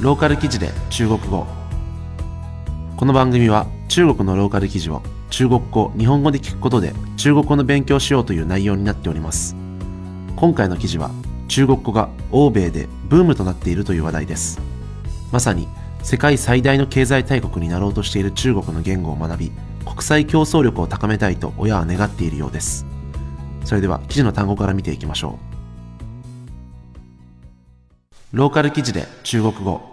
ローカル記事で中国語。この番組は中国のローカル記事を中国語日本語で聞くことで中国語の勉強しようという内容になっております。今回の記事は中国語が欧米でブームとなっているという話題です。まさに世界最大の経済大国になろうとしている中国の言語を学び国際競争力を高めたいと親は願っているようです。それでは記事の単語から見ていきましょう。ローカル記事で中国語。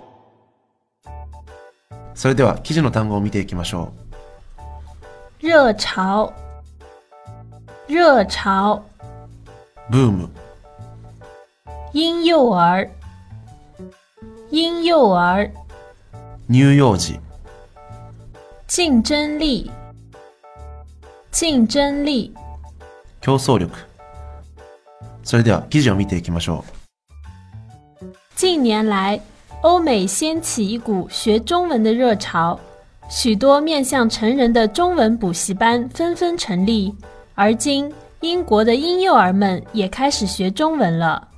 それでは記事の単語を見ていきましょ热潮，热潮，うブーム。婴幼儿，婴幼儿，乳幼児。竞争力，竞争力，競争力。それでは記事を見ていきましょ近年来，欧美掀起一股学中文的热潮，许多面向成人的中文补习班纷纷成立，而今英国的婴幼儿们也开始学中文了。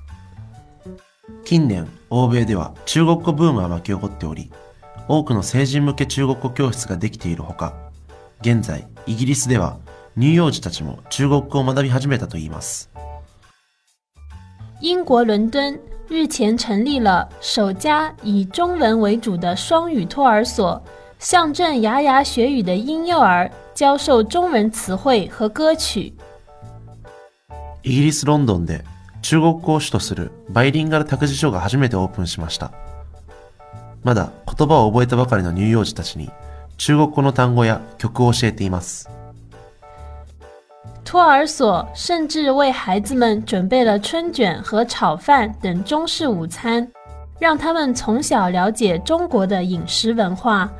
う近年欧米では中国語ブームが巻き起こっており多くの成人向け中国語教室ができているほか現在イギリスでは乳幼児たちも中国語を学び始めたといいます英国伦敦 日前成立了首家以中文为主的双语托儿所，向正牙牙学语的婴幼儿教授中文词汇和歌曲。イギリス・ロンドンで中国語を主とするバイリンガル託児所が初めてオープンしましたまだ言葉を覚えたばかりの乳幼児たちに中国語の単語や曲を教えています 托儿所甚至为孩子们准备了春卷和炒饭等中式午餐，让他们从小了解中国的饮食文化。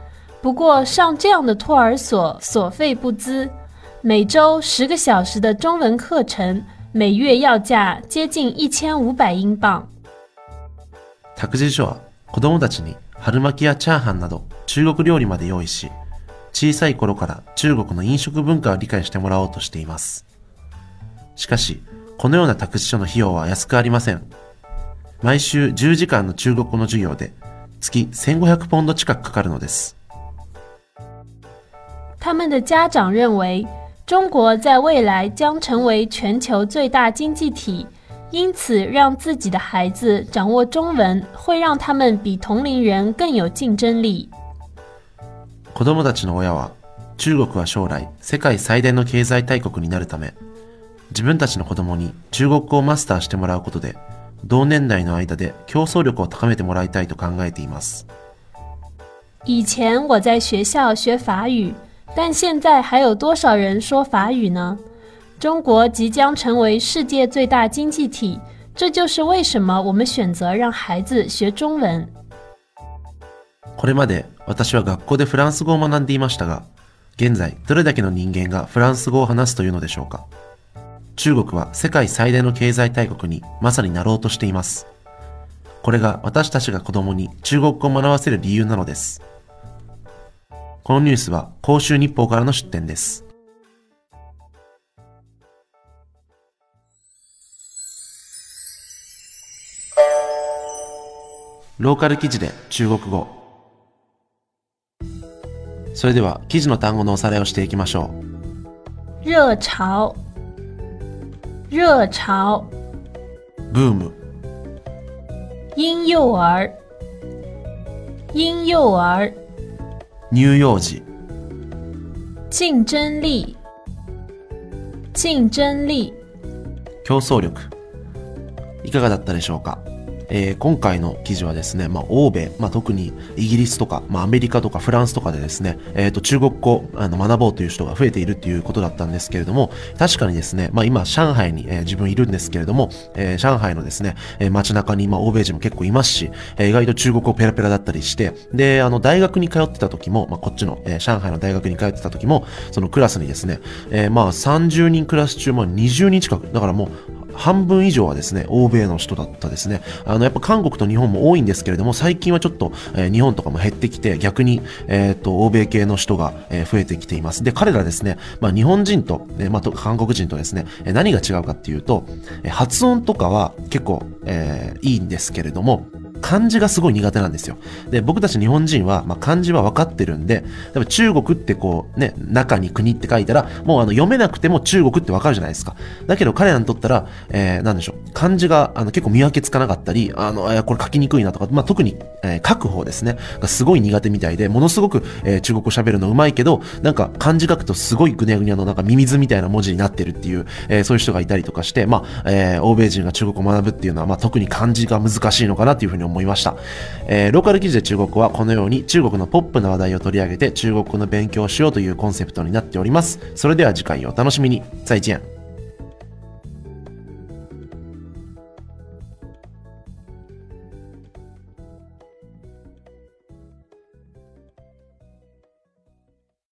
不过，上这样的托儿所所费不赀，每周十个小时的中文课程，每月要价接近一千五百英镑。託児所は子供たちに春巻きやチャーハンなど中国料理まで用意し 小さい頃から中国の飲食文化を理解してもらおうとしています。しかしこのような託児所の費用は安くありません。毎週10時間の中国語の授業で月1500ポンド近くかかるのです。他们的家长认为，中国在未来将成为全球最大经济体，因此让自己的孩子掌握中文，会让他们比同龄人更有竞争力。子供たちの親は中国は将来世界最大の経済大国になるため自分たちの子供に中国語をマスターしてもらうことで同年代の間で競争力を高めてもらいたいと考えています以前我在学校学法语，但现在还有多少人说法语呢？中国即将成为世界最大经济体，这就是为什么我们选择让孩子学中文。これまで私は学校でフランス語を学んでいましたが、現在どれだけの人間がフランス語を話すというのでしょうか中国は世界最大の経済大国にまさになろうとしています。これが私たちが子供に中国語を学ばせる理由なのです。このニュースは公衆日報からの出展です。ローカル記事で中国語。それでは記事の単語のおさらいをしていきましょう。热潮，热潮，ブーム、婴幼儿，婴幼儿，乳幼児、竞争力，竞争力。競争力。いかがだったでしょうか？えー今回の記事はですね、まあ、欧米、まあ、特にイギリスとか、まあ、アメリカとかフランスとかでですね、えー、と中国語あの学ぼうという人が増えているっていうことだったんですけれども、確かにですね、まあ、今、上海に、えー自分いるんですけれども、えー上海のですね、えー街中に、まあ、欧米人も結構いますし、えー意外と中国語ペラペラだったりして、で、あの、大学に通ってた時も、まあ、こっちの、えー上海の大学に通ってた時も、そのクラスにですね、えーまあ、30人クラス中、まあ、20人近く、だからもう、半分以上はですね、欧米の人だったですね。あの、やっぱ韓国と日本も多いんですけれども、最近はちょっと、えー日本とかも減ってきて、逆に、えっ、と、欧米系の人が、えー増えてきています。で、彼らですね、まあ、日本人と、えーまあ、と韓国人とですね、え何が違うかっていうと、え発音とかは結構、えーいいんですけれども、漢字がすごい苦手なんですよ。で、僕たち日本人は、まあ、漢字は分かってるんで、多分中国ってこう、ね、中に国って書いたら、もうあの読めなくても中国って分かるじゃないですか。だけど彼らにとったら、えー、なんでしょう、漢字があの結構見分けつかなかったり、あの、え、これ書きにくいなとか、まあ、特に、えー、書く方ですね、がすごい苦手みたいで、ものすごく、えー、中国語喋るのうまいけど、なんか漢字書くとすごいぐにゃぐにゃのなんかミミズみたいな文字になってるっていう、えー、そういう人がいたりとかして、まあ、えー、欧米人が中国語を学ぶっていうのは、まあ、特に漢字が難しいのかなというふうに思いました。えー、ローカル記事で中国語はこのように中国のポップな話題を取り上げて中国語の勉強をしようというコンセプトになっております。それでは次回お楽しみに。再见。